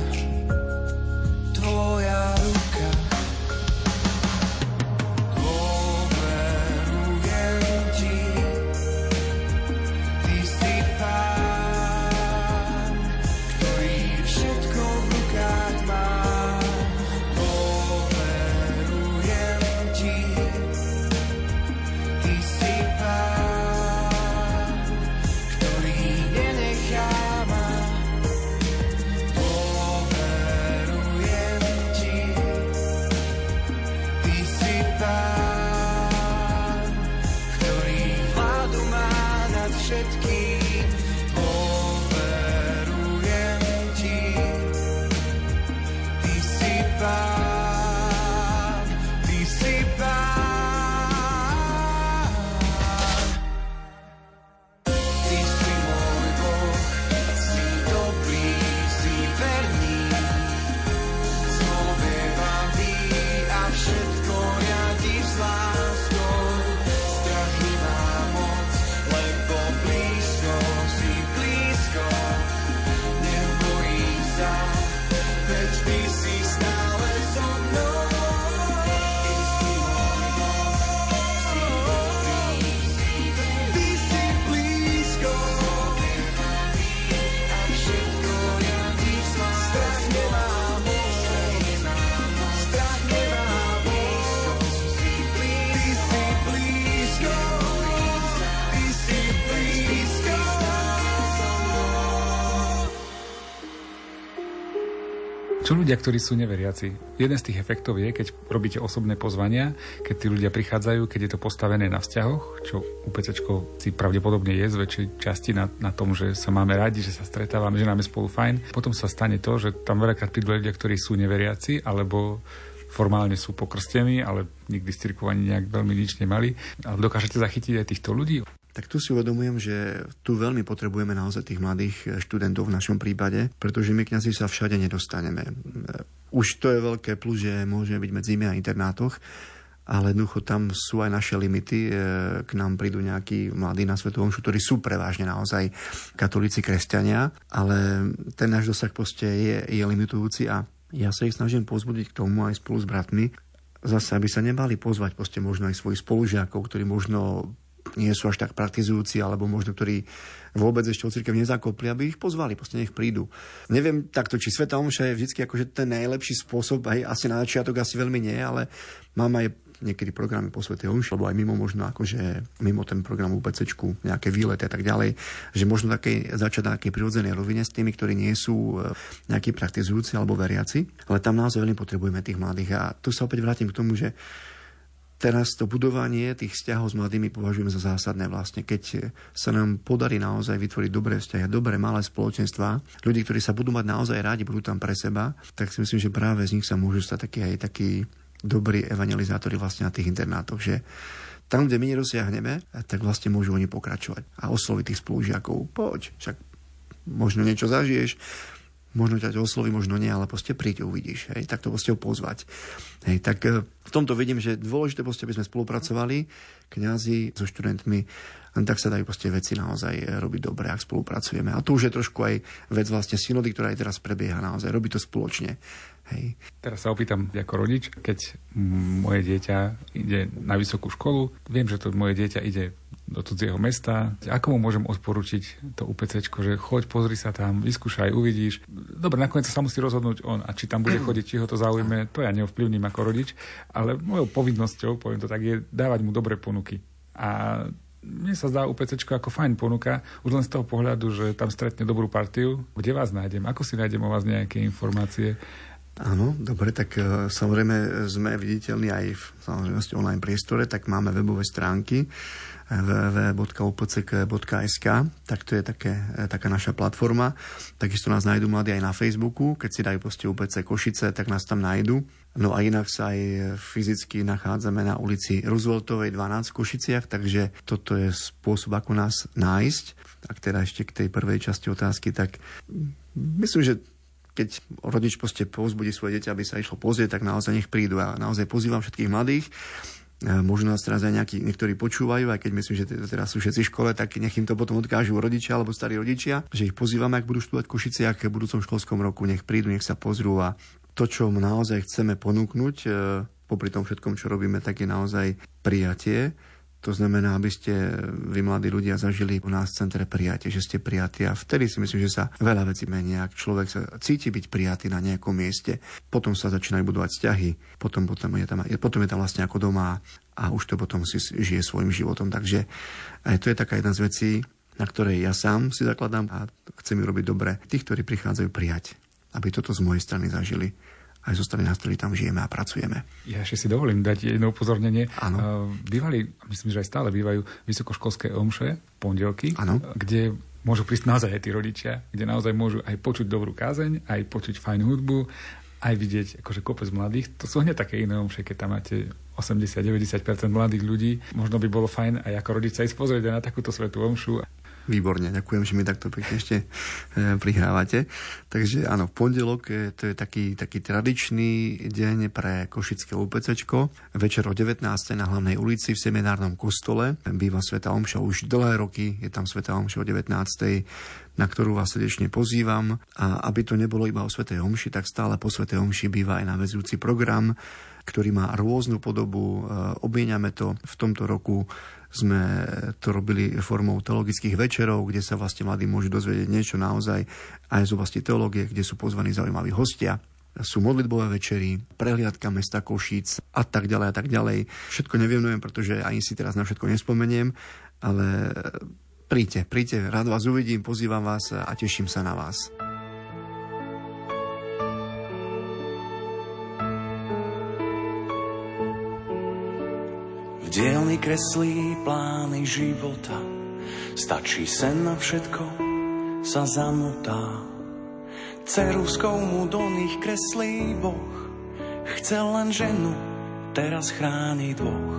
tvoja ľudia, ktorí sú neveriaci? Jeden z tých efektov je, keď robíte osobné pozvania, keď tí ľudia prichádzajú, keď je to postavené na vzťahoch, čo UPC si pravdepodobne je z väčšej časti na, na tom, že sa máme radi, že sa stretávame, že nám je spolu fajn. Potom sa stane to, že tam veľakrát prídu ľudia, ktorí sú neveriaci, alebo formálne sú pokrstení, ale nikdy z cirkovaní nejak veľmi nič nemali. Ale dokážete zachytiť aj týchto ľudí? Tak tu si uvedomujem, že tu veľmi potrebujeme naozaj tých mladých študentov v našom prípade, pretože my kňazi sa všade nedostaneme. Už to je veľké plus, že môžeme byť medzi nimi a internátoch, ale jednoducho tam sú aj naše limity. E, k nám prídu nejakí mladí na Svetovom ktorí sú prevážne naozaj katolíci, kresťania, ale ten náš dosah proste je, je limitujúci a ja sa ich snažím pozbudiť k tomu aj spolu s bratmi, zase, aby sa nebali pozvať proste možno aj svojich spolužiakov, ktorí možno nie sú až tak praktizujúci, alebo možno ktorí vôbec ešte o cirkev nezakopli, aby ich pozvali, proste nech prídu. Neviem takto, či Sveta Omša je vždy akože ten najlepší spôsob, aj asi na začiatok asi veľmi nie, ale mám aj niekedy programy po Svetej Omši, alebo aj mimo možno akože mimo ten program UPC, nejaké výlety a tak ďalej, že možno také, začať na takej prirodzenej rovine s tými, ktorí nie sú e, nejakí praktizujúci alebo veriaci, ale tam naozaj veľmi potrebujeme tých mladých. A tu sa opäť vrátim k tomu, že Teraz to budovanie tých vzťahov s mladými považujeme za zásadné vlastne. Keď sa nám podarí naozaj vytvoriť dobré vzťahy, dobré malé spoločenstva, ľudí, ktorí sa budú mať naozaj rádi, budú tam pre seba, tak si myslím, že práve z nich sa môžu stať takí aj takí dobrí evangelizátori vlastne na tých internátoch, že tam, kde my nerozsiahneme, tak vlastne môžu oni pokračovať a osloviť tých spolužiakov. Poď, však možno niečo zažiješ, možno ťa osloví, možno nie, ale proste príď, uvidíš. Hej, tak to proste ho pozvať. Hej, tak e, v tomto vidím, že dôležité proste, aby sme spolupracovali, kňazi so študentmi, tak sa dajú proste veci naozaj e, robiť dobre, ak spolupracujeme. A tu už je trošku aj vec vlastne synody, ktorá aj teraz prebieha naozaj, robiť to spoločne. Hej. Teraz sa opýtam ako rodič, keď moje dieťa ide na vysokú školu, viem, že to moje dieťa ide do cudzieho mesta. Ako mu môžem odporučiť to UPC, že choď, pozri sa tam, vyskúšaj, uvidíš. Dobre, nakoniec sa musí rozhodnúť on a či tam bude chodiť, či ho to zaujme, to ja neovplyvním ako rodič, ale mojou povinnosťou, poviem to tak, je dávať mu dobré ponuky. A mne sa zdá UPC ako fajn ponuka, už len z toho pohľadu, že tam stretne dobrú partiu. Kde vás nájdem? Ako si nájdem o vás nejaké informácie? Áno, dobre, tak uh, samozrejme sme viditeľní aj v samozrejme online priestore, tak máme webové stránky www.opck.sk, tak to je také, e, taká naša platforma. Takisto nás nájdú mladí aj na Facebooku, keď si dajú proste UPC Košice, tak nás tam nájdu. No a inak sa aj fyzicky nachádzame na ulici Rooseveltovej 12 v Košiciach, takže toto je spôsob, ako nás nájsť. Tak teda ešte k tej prvej časti otázky, tak myslím, že keď rodič proste povzbudí svoje dieťa, aby sa išlo pozrieť, tak naozaj nech prídu. A naozaj pozývam všetkých mladých, e, možno nás teraz aj nejakí, niektorí počúvajú, aj keď myslím, že teraz sú všetci v škole, tak nech im to potom odkážu rodičia alebo starí rodičia, že ich pozývame, ak budú študovať v Košiciach v budúcom školskom roku, nech prídu, nech sa pozrú. A to, čo naozaj chceme ponúknuť, e, popri tom všetkom, čo robíme, tak je naozaj prijatie to znamená, aby ste vy mladí ľudia zažili u nás v centre prijatie, že ste prijatí a vtedy si myslím, že sa veľa vecí menia. Ak človek sa cíti byť prijatý na nejakom mieste, potom sa začínajú budovať vzťahy, potom, potom, je tam, potom je tam vlastne ako doma a už to potom si žije svojim životom. Takže aj to je taká jedna z vecí, na ktorej ja sám si zakladám a chcem ju robiť dobre. Tých, ktorí prichádzajú prijať, aby toto z mojej strany zažili aj zo strany nás, ktorí tam žijeme a pracujeme. Ja ešte si dovolím dať jedno upozornenie. Áno. Bývali, myslím, že aj stále bývajú vysokoškolské omše, pondelky, ano. kde môžu prísť naozaj aj tí rodičia, kde naozaj môžu aj počuť dobrú kázeň, aj počuť fajn hudbu, aj vidieť akože kopec mladých. To sú hneď také iné omše, keď tam máte 80-90% mladých ľudí. Možno by bolo fajn aj ako rodič sa ísť pozrieť na takúto svetú omšu Výborne, ďakujem, že mi takto pekne ešte e, prihrávate. Takže áno, pondelok e, to je taký, taký tradičný deň pre Košické UPC. Večer o 19. na hlavnej ulici v seminárnom kostole býva Sveta Omša už dlhé roky, je tam Sveta Omša o 19 na ktorú vás srdečne pozývam. A aby to nebolo iba o Svetej Omši, tak stále po Svetej Omši býva aj navezujúci program, ktorý má rôznu podobu. E, obmieniame to v tomto roku sme to robili formou teologických večerov, kde sa vlastne mladí môžu dozvedieť niečo naozaj aj z oblasti teológie, kde sú pozvaní zaujímaví hostia sú modlitbové večery, prehliadka mesta Košíc a tak ďalej a tak ďalej. Všetko nevienujem, pretože ani si teraz na všetko nespomeniem, ale príďte, príďte, rád vás uvidím, pozývam vás a teším sa na vás. Dielny kreslí plány života. Stačí sen na všetko, sa zamotá. Ceruskou mu do nich kreslí Boh. Chcel len ženu, teraz chráni dvoch.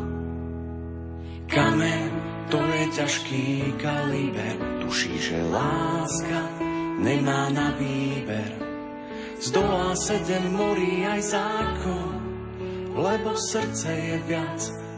Kamen, to je ťažký kaliber, tuší, že láska nemá na výber. Zdolá sedem morí aj zákon, lebo srdce je viac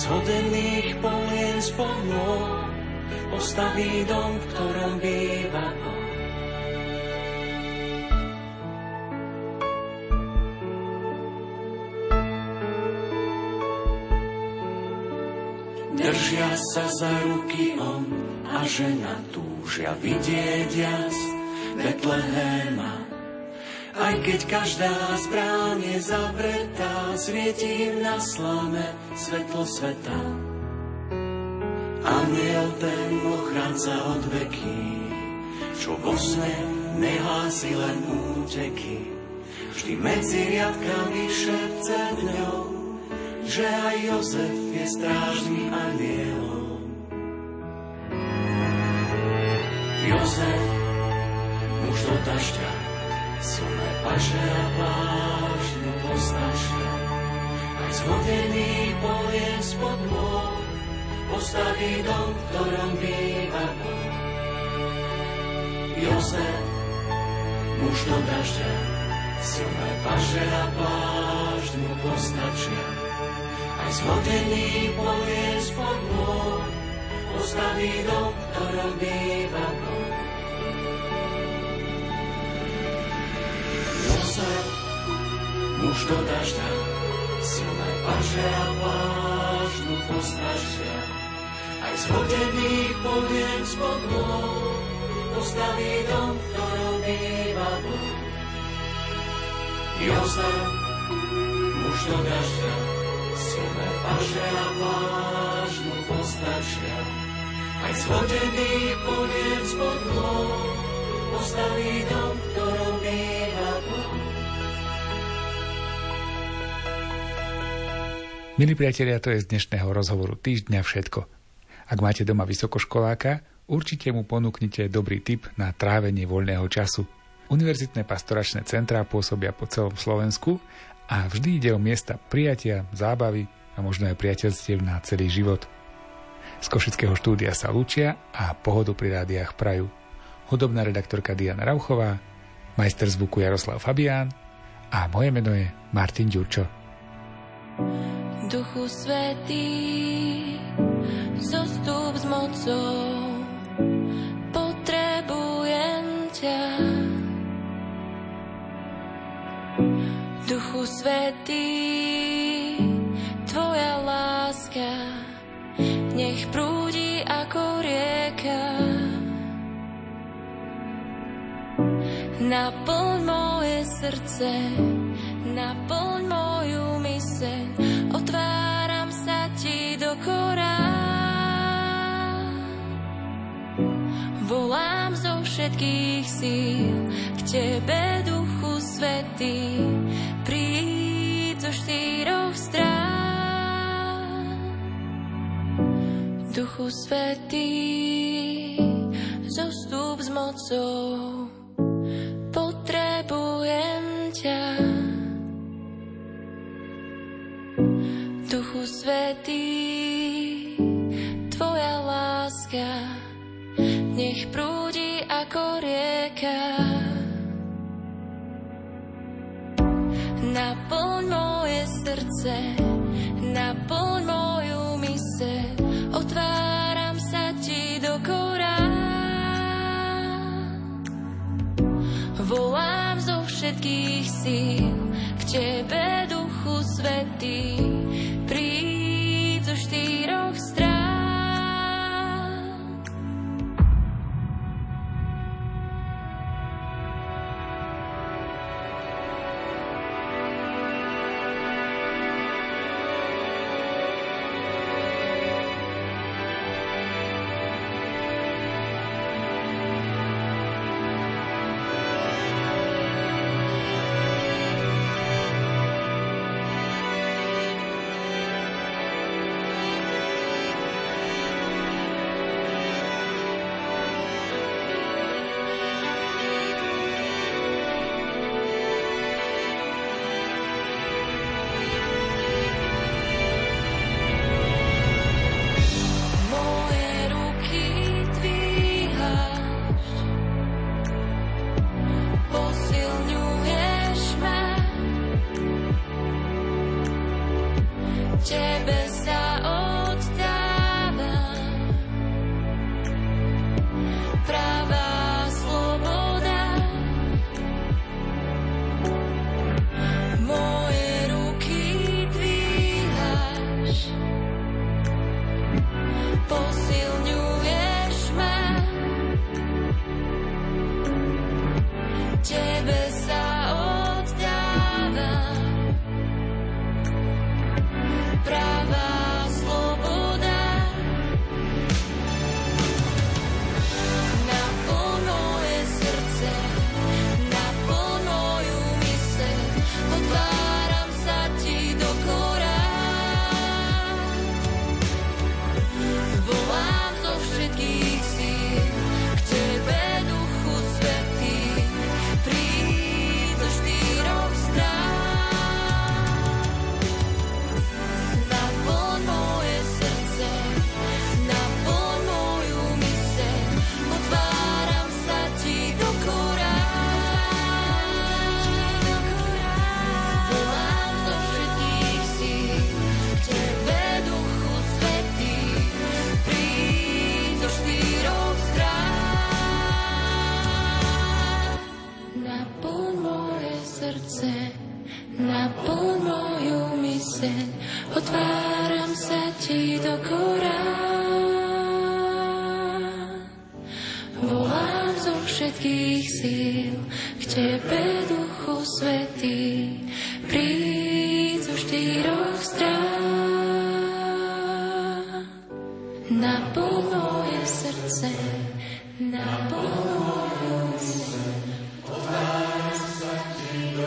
aj z hodených polien spod nôh postaví dom, v ktorom býva. Držia sa za ruky on a žena túžia vidieť jas Betlehema. Aj keď každá zbrán je zavretá, svieti im na slame svetlo sveta. Aniel ten ochranca od veky, čo vo sne nehlási len úteky. Vždy medzi riadkami šepce dňou, že aj Jozef je strážný anielom. Jozef, muž do dažďa, silné paže a pláž mu postačia. Aj z vodených polien spod nôh postaví dom, v ktorom býva Boh. Jozef, muž do dažďa, silné paže a pláž mu postačia. Aj z vodených polien spod nôh postaví dom, v ktorom býva Boh. Muž do dažďa, silné paže a pláž mu postačia. Aj z vodených polien spod nôh postaví dom, v ktorom býva Boh. Jozef, muž do dažďa, silné paže a pláž mu postačia. Aj z vodených polien spod nôh postaví dom, v ktorom býva Boh. Milí priatelia, to je z dnešného rozhovoru týždňa všetko. Ak máte doma vysokoškoláka, určite mu ponúknite dobrý tip na trávenie voľného času. Univerzitné pastoračné centrá pôsobia po celom Slovensku a vždy ide o miesta prijatia, zábavy a možno aj priateľstiev na celý život. Z Košického štúdia sa lúčia a pohodu pri rádiách prajú hudobná redaktorka Diana Rauchová, majster zvuku Jaroslav Fabián a moje meno je Martin Ďurčo. Duchu Svetý, zostup s mocou, potrebujem ťa. Duchu Svetý, Tvoja láska, nech prúdi ako rieka. Naplň moje srdce, naplň moju myseň, otváram sa ti do korán. Volám zo všetkých síl k tebe, Duchu Svetý, príď zo štyroch strán. Duchu Svetý, zostup s mocou, Duchu Svetý, Tvoja láska nech prúdi ako rieka. Naplň moje srdce, naplň moju mise, otváram sa ti do korán. Volám zo všetkých síl k tebe, Duchu Svetý, štyroch Naplň moje srdce, naplň moju myseľ, otváram sa ti do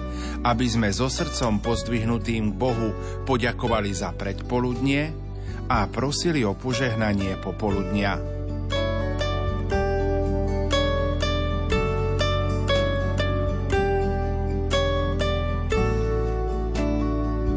aby sme so srdcom pozdvihnutým k Bohu poďakovali za predpoludnie a prosili o požehnanie popoludnia.